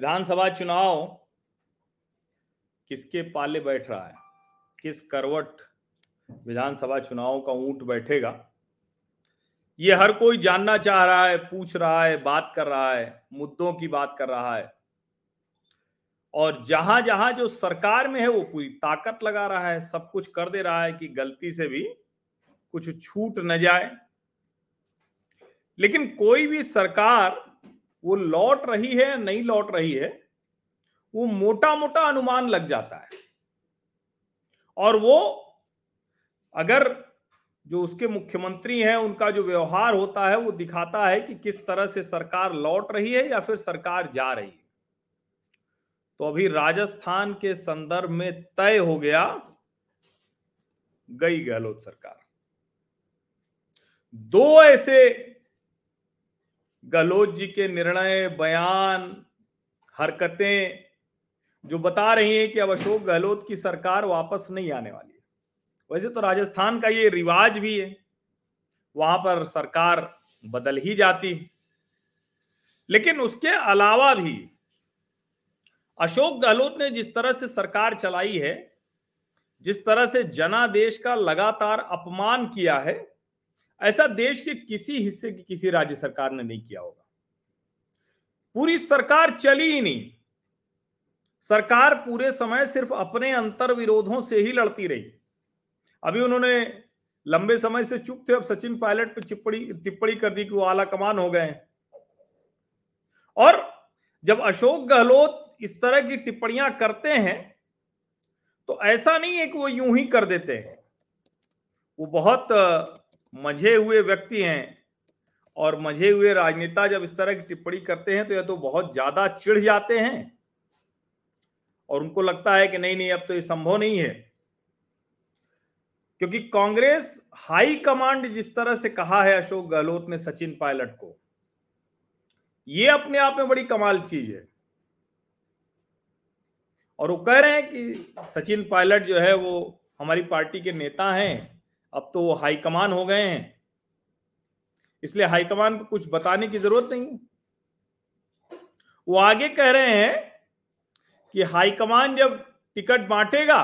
विधानसभा चुनाव किसके पाले बैठ रहा है? किस करवट विधानसभा चुनाव का ऊँट बैठेगा? ये हर कोई जानना चाह रहा है, पूछ रहा है, बात कर रहा है, मुद्दों की बात कर रहा है। और जहाँ जहाँ जो सरकार में है, वो पूरी ताकत लगा रहा है, सब कुछ कर दे रहा है कि गलती से भी कुछ छूट न जाए। लेकिन कोई भी सरकार वो लौट रही है या नहीं लौट रही है, वो मोटा मोटा अनुमान लग जाता है। और वो अगर जो उसके मुख्यमंत्री हैं, उनका जो व्यवहार होता है, वो दिखाता है कि किस तरह से सरकार लौट रही है या फिर सरकार जा रही है। तो अभी राजस्थान के संदर्भ में तय हो गया, गई गहलोत सरकार। दो ऐसे गहलोत जी के निर्णय, बयान, हरकतें जो बता रही हैं कि अब अशोक गहलोत की सरकार वापस नहीं आने वाली है। वैसे तो राजस्थान का ये रिवाज भी है, वहाँ पर सरकार बदल ही जाती है। लेकिन उसके अलावा भी अशोक गहलोत ने जिस तरह से सरकार चलाई है, जिस तरह से जनादेश का लगातार अपमान किया है ऐसा देश के किसी हिस्से की किसी राज्य सरकार ने नहीं किया होगा। पूरी सरकार चली ही नहीं। सरकार पूरे समय सिर्फ़ अपने अंतर विरोधों से ही लड़ती रही। अभी उन्होंने लंबे समय से चुप थे, अब सचिन पायलट पे टिप्पणी टिप्पणी कर दी कि वो आला कमान हो गए। और जब अशोक गहलोत इस तरह की टिप्पणियाँ करते हैं तो ऐसा नहीं है कि वो यूँ ही कर देते हैं। वो बहुत मझे हुए व्यक्ति हैं और मझे हुए राजनेता जब इस तरह की टिप्पणी करते हैं तो या तो बहुत ज़्यादा चिढ़ जाते हैं और उनको लगता है कि नहीं नहीं, अब तो ये संभव नहीं है। क्योंकि कांग्रेस हाई कमांड जिस तरह से कहा है अशोक गहलोत ने सचिन पायलट को, ये अपने आप में बड़ी कमाल चीज़ है। और वो कह रहे हैं कि सचिन पायलट जो है वो हमारी पार्टी के नेता हैं। अब तो वो हाईकमान हो गए हैं। इसलिए हाईकमान को कुछ बताने की ज़रूरत नहीं वो आगे कह रहे हैं कि हाईकमान जब टिकट बांटेगा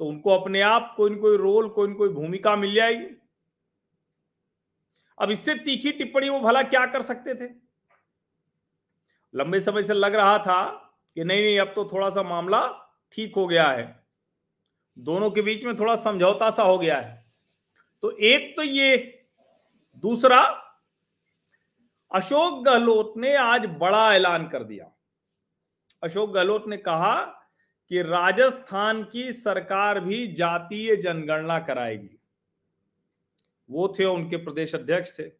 तो उनको अपने आप कोई ना कोई रोल, कोई न कोई भूमिका मिल जाएगी। अब इससे तीखी टिप्पणी वो भला क्या कर सकते थे? लंबे समय से लग रहा था कि नहीं नहीं, अब तो थोड़ा सा मामला ठीक हो गया है। दोनों के बीच में थोड़ा समझौता सा हो गया है। तो एक तो ये, दूसरा, अशोक गहलोत ने आज बड़ा ऐलान कर दिया। अशोक गहलोत ने कहा कि राजस्थान की सरकार भी जातीय जनगणना कराएगी। वो थे, उनके प्रदेश अध्यक्ष थे।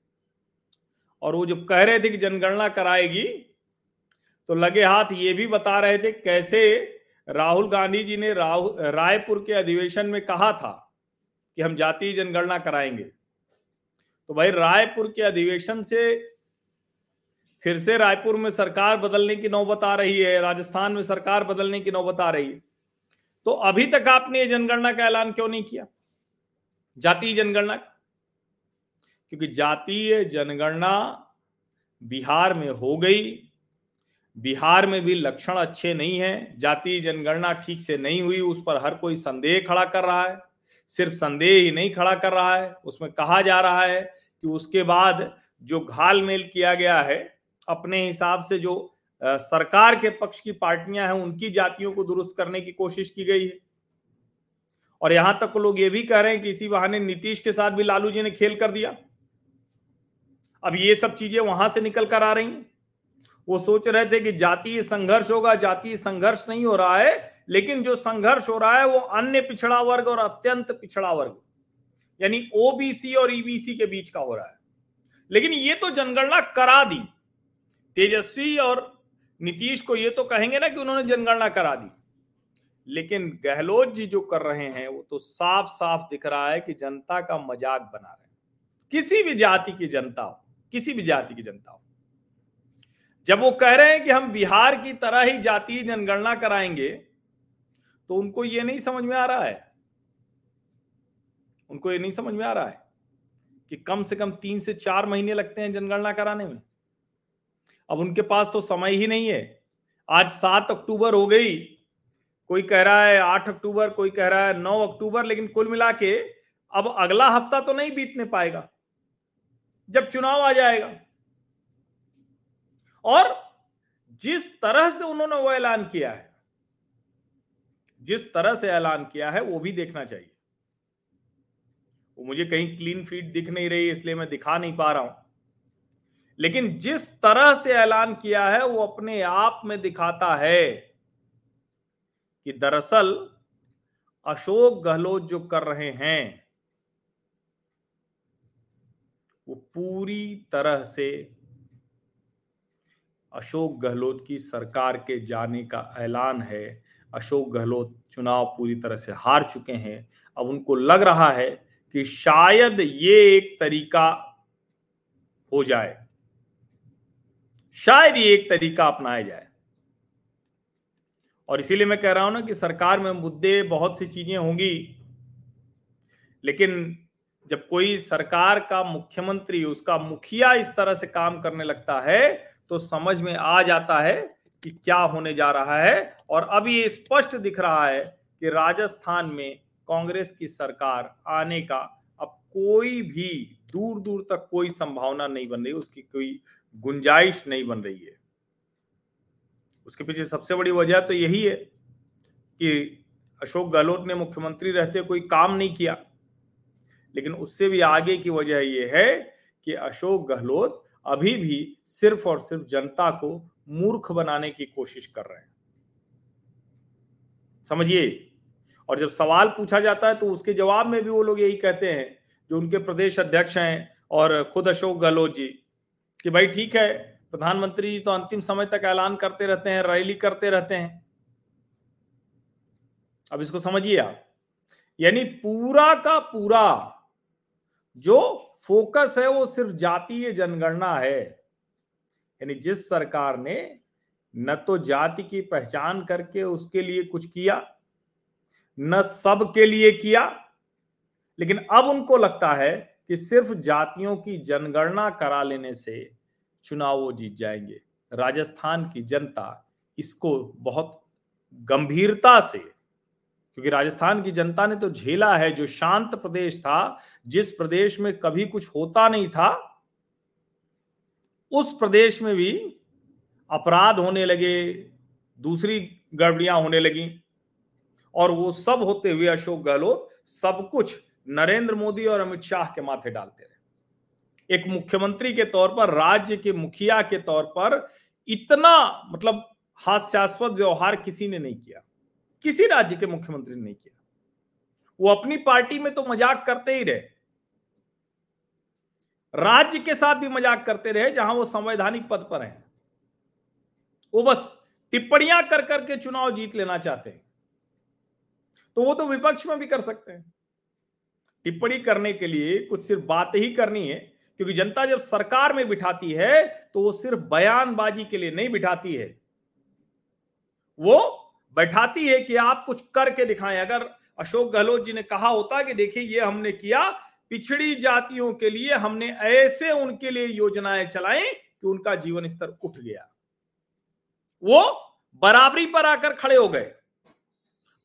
और वो जब कह रहे थे कि जनगणना कराएगी तो लगे हाथ ये भी बता रहे थे कैसे राहुल गांधी जी ने रायपुर के अधिवेशन में कहा था कि हम जातीय जनगणना कराएँगे। तो भाई, रायपुर के अधिवेशन से फिर से रायपुर में सरकार बदलने की नौबत आ रही है, राजस्थान में सरकार बदलने की नौबत आ रही है। तो अभी तक आपने ये जनगणना का ऐलान क्यों नहीं किया? जातीय जनगणना का? क्योंकि जातीय जनगणना बिहार में हो गई बिहार में भी लक्षण अच्छे नहीं है, जाति जनगणना ठीक से नहीं हुई, उस पर हर कोई संदेह खड़ा कर रहा है, सिर्फ़ संदेह ही नहीं खड़ा कर रहा है, उसमें कहा जा रहा है कि उसके बाद जो घाल मेल किया गया है, अपने हिसाब से जो सरकार के पक्ष की पार्टियाँ हैं, उनकी जातियों को दुरुस्त करने की कोशिश की गई है। और यहाँ तक लोग ये भी कह रहे हैं कि इसी बहाने नीतीश के साथ भी लालू जी ने खेल कर दिया। अब ये सब चीज़ें वहाँ से निकल कर आ रही हैं। वो सोच रहे थे कि जातीय संघर्ष होगा जातीय संघर्ष नहीं हो रहा है, लेकिन जो संघर्ष हो रहा है वो अन्य पिछड़ा वर्ग और अत्यंत पिछड़ा वर्ग, यानी ओबीसी और ईबीसी के बीच का हो रहा है। लेकिन ये तो जनगणना करा दी। तेजस्वी और नीतीश को ये तो कहेंगे ना कि उन्होंने जनगणना करा दी। लेकिन गहलोत जी जो कर रहे हैं, वो तो साफ़ साफ़ दिख रहा है कि जनता का मज़ाक बना रहे हैं। किसी भी जाति की जनता हो, किसी भी जाति की जनता हो जब वो कह रहे हैं कि हम बिहार की तरह ही जातीय जनगणना कराएँगे तो उनको ये नहीं समझ में आ रहा है। उनको ये नहीं समझ में आ रहा है कि कम से कम तीन से चार महीने लगते हैं जनगणना कराने में। अब उनके पास तो समय ही नहीं है। आज सात अक्टूबर हो गई। कोई कह रहा है आठ अक्टूबर, कोई कह रहा है नौ अक्टूबर, लेकिन कुल मिला के अब अगला हफ़्ता तो नहीं बीतने पाएगा। जब चुनाव आ जाएगा। और जिस तरह से उन्होंने वो ऐलान किया है, जिस तरह से ऐलान किया है, वो भी देखना चाहिए। वो मुझे कहीं क्लीन फ़ीड दिख नहीं रही, इसलिए मैं दिखा नहीं पा रहा हूँ। लेकिन जिस तरह से ऐलान किया है, वो अपने आप में दिखाता है कि दरअसल अशोक गहलोत जो कर रहे हैं, वो पूरी तरह से अशोक गहलोत की सरकार के जाने का ऐलान है। अशोक गहलोत चुनाव पूरी तरह से हार चुके हैं। अब उनको लग रहा है कि शायद ये एक तरीका हो जाए। शायद ये एक तरीका अपनाया जाए। और इसीलिए मैं कह रहा हूँ ना कि सरकार में मुद्दे बहुत सी चीज़ें होंगी। लेकिन जब कोई सरकार का मुख्यमंत्री, उसका मुखिया इस तरह से काम करने लगता है तो समझ में आ जाता है कि क्या होने जा रहा है और अब ये स्पष्ट दिख रहा है कि राजस्थान में कांग्रेस की सरकार आने का अब कोई भी दूर दूर तक कोई संभावना नहीं बन रही, उसकी कोई गुंजाइश नहीं बन रही है। उसके पीछे सबसे बड़ी वजह तो यही है कि अशोक गहलोत ने मुख्यमंत्री रहते कोई काम नहीं किया। लेकिन उससे भी आगे की वजह यह है कि अशोक गहलोत अभी भी सिर्फ़ और सिर्फ़ जनता को मूर्ख बनाने की कोशिश कर रहे हैं। समझिए? और जब सवाल पूछा जाता है तो उसके जवाब में भी वो लोग यही कहते हैं, जो उनके प्रदेश अध्यक्ष हैं और खुद अशोक गहलोत जी, कि भाई ठीक है, प्रधानमंत्री जी तो अंतिम समय तक ऐलान करते रहते हैं, रैली करते रहते हैं। अब इसको समझिए आप। यानी पूरा का पूरा जो फोकस है वो सिर्फ़ जातीय जनगणना है। यानी जिस सरकार ने न तो जाति की पहचान करके उसके लिए कुछ किया, न सब के लिए किया, लेकिन अब उनको लगता है कि सिर्फ़ जातियों की जनगणना करा लेने से चुनाव वो जीत जाएँगे। राजस्थान की जनता इसको बहुत गंभीरता से क्योंकि राजस्थान की जनता ने तो झेला है, जो शांत प्रदेश था, जिस प्रदेश में कभी कुछ होता नहीं था, उस प्रदेश में भी अपराध होने लगे, दूसरी गड़बड़ियाँ होने लगी। और वो सब होते हुए अशोक गहलोत सब कुछ नरेंद्र मोदी और अमित शाह के माथे डालते रहे। एक मुख्यमंत्री के तौर पर, राज्य के मुखिया के तौर पर इतना मतलब हास्यास्पद व्यवहार किसी ने नहीं किया। किसी राज्य के मुख्यमंत्री ने नहीं किया। वो अपनी पार्टी में तो मज़ाक करते ही रहे। राज्य के साथ भी मज़ाक करते रहे, जहाँ वो संवैधानिक पद पर हैं। वो बस टिप्पणियाँ कर करके चुनाव जीत लेना चाहते हैं। तो वो तो विपक्ष में भी कर सकते हैं। टिप्पणी करने के लिए कुछ सिर्फ़ बात ही करनी है, क्योंकि जनता जब सरकार में बिठाती है तो वो सिर्फ़ बयानबाजी के लिए नहीं बिठाती है। वो बैठाती है कि आप कुछ करके दिखाएँ। अगर अशोक गहलोत जी ने कहा होता कि देखिए, ये हमने किया, पिछड़ी जातियों के लिए हमने ऐसे उनके लिए योजनाएँ चलाई कि उनका जीवन स्तर उठ गया। वो बराबरी पर आकर खड़े हो गए।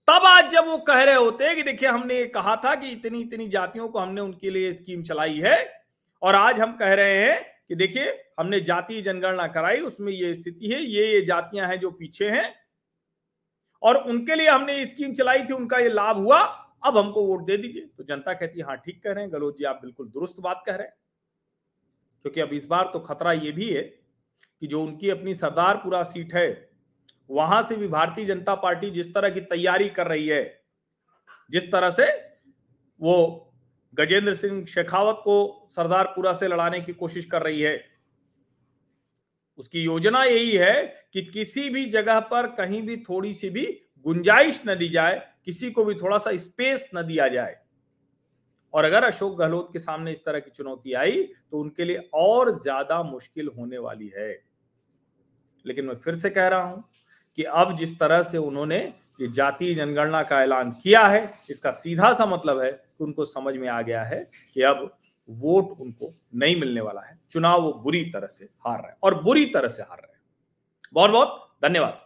तब आज जब वो कह रहे होते कि देखिए, हमने कहा था कि इतनी इतनी जातियों को हमने उनके लिए स्कीम चलाई है और आज हम कह रहे हैं कि देखिए, हमने जातीय जनगणना कराई, उसमें ये स्थिति है, ये ये जातियाँ हैं जो पीछे हैं और उनके लिए हमने स्कीम चलाई थी, उनका ये लाभ हुआ, अब हमको वोट दे दीजिए। तो जनता कहती है हाँ ठीक कह रहे हैं। गलोत जी, आप बिल्कुल दुरुस्त बात कह रहे हैं। क्योंकि अब इस बार तो खतरा ये भी है कि जो उनकी अपनी सरदारपुरा सीट है, वहाँ से भी भारतीय जनता पार्टी जिस तरह की तैयारी कर रही है, जिस तरह से वो गजेंद्र सिंह शेखावत को सरदारपुरा से लड़ाने की कोशिश कर रही है उसकी योजना यही है कि किसी भी जगह पर कहीं भी थोड़ी सी भी गुंजाइश न दी जाए, किसी को भी थोड़ा सा स्पेस न दिया जाए। और अगर अशोक गहलोत के सामने इस तरह की चुनौती आई तो उनके लिए और ज़्यादा मुश्किल होने वाली है। लेकिन मैं फिर से कह रहा हूँ कि अब जिस तरह से उन्होंने ये जातीय जनगणना का ऐलान किया है, इसका सीधा सा मतलब है कि उनको समझ में आ गया है कि अब वोट उनको नहीं मिलने वाला है। चुनाव वो बुरी तरह से हार रहे हैं और बुरी तरह से हार रहे हैं। बहुत बहुत धन्यवाद।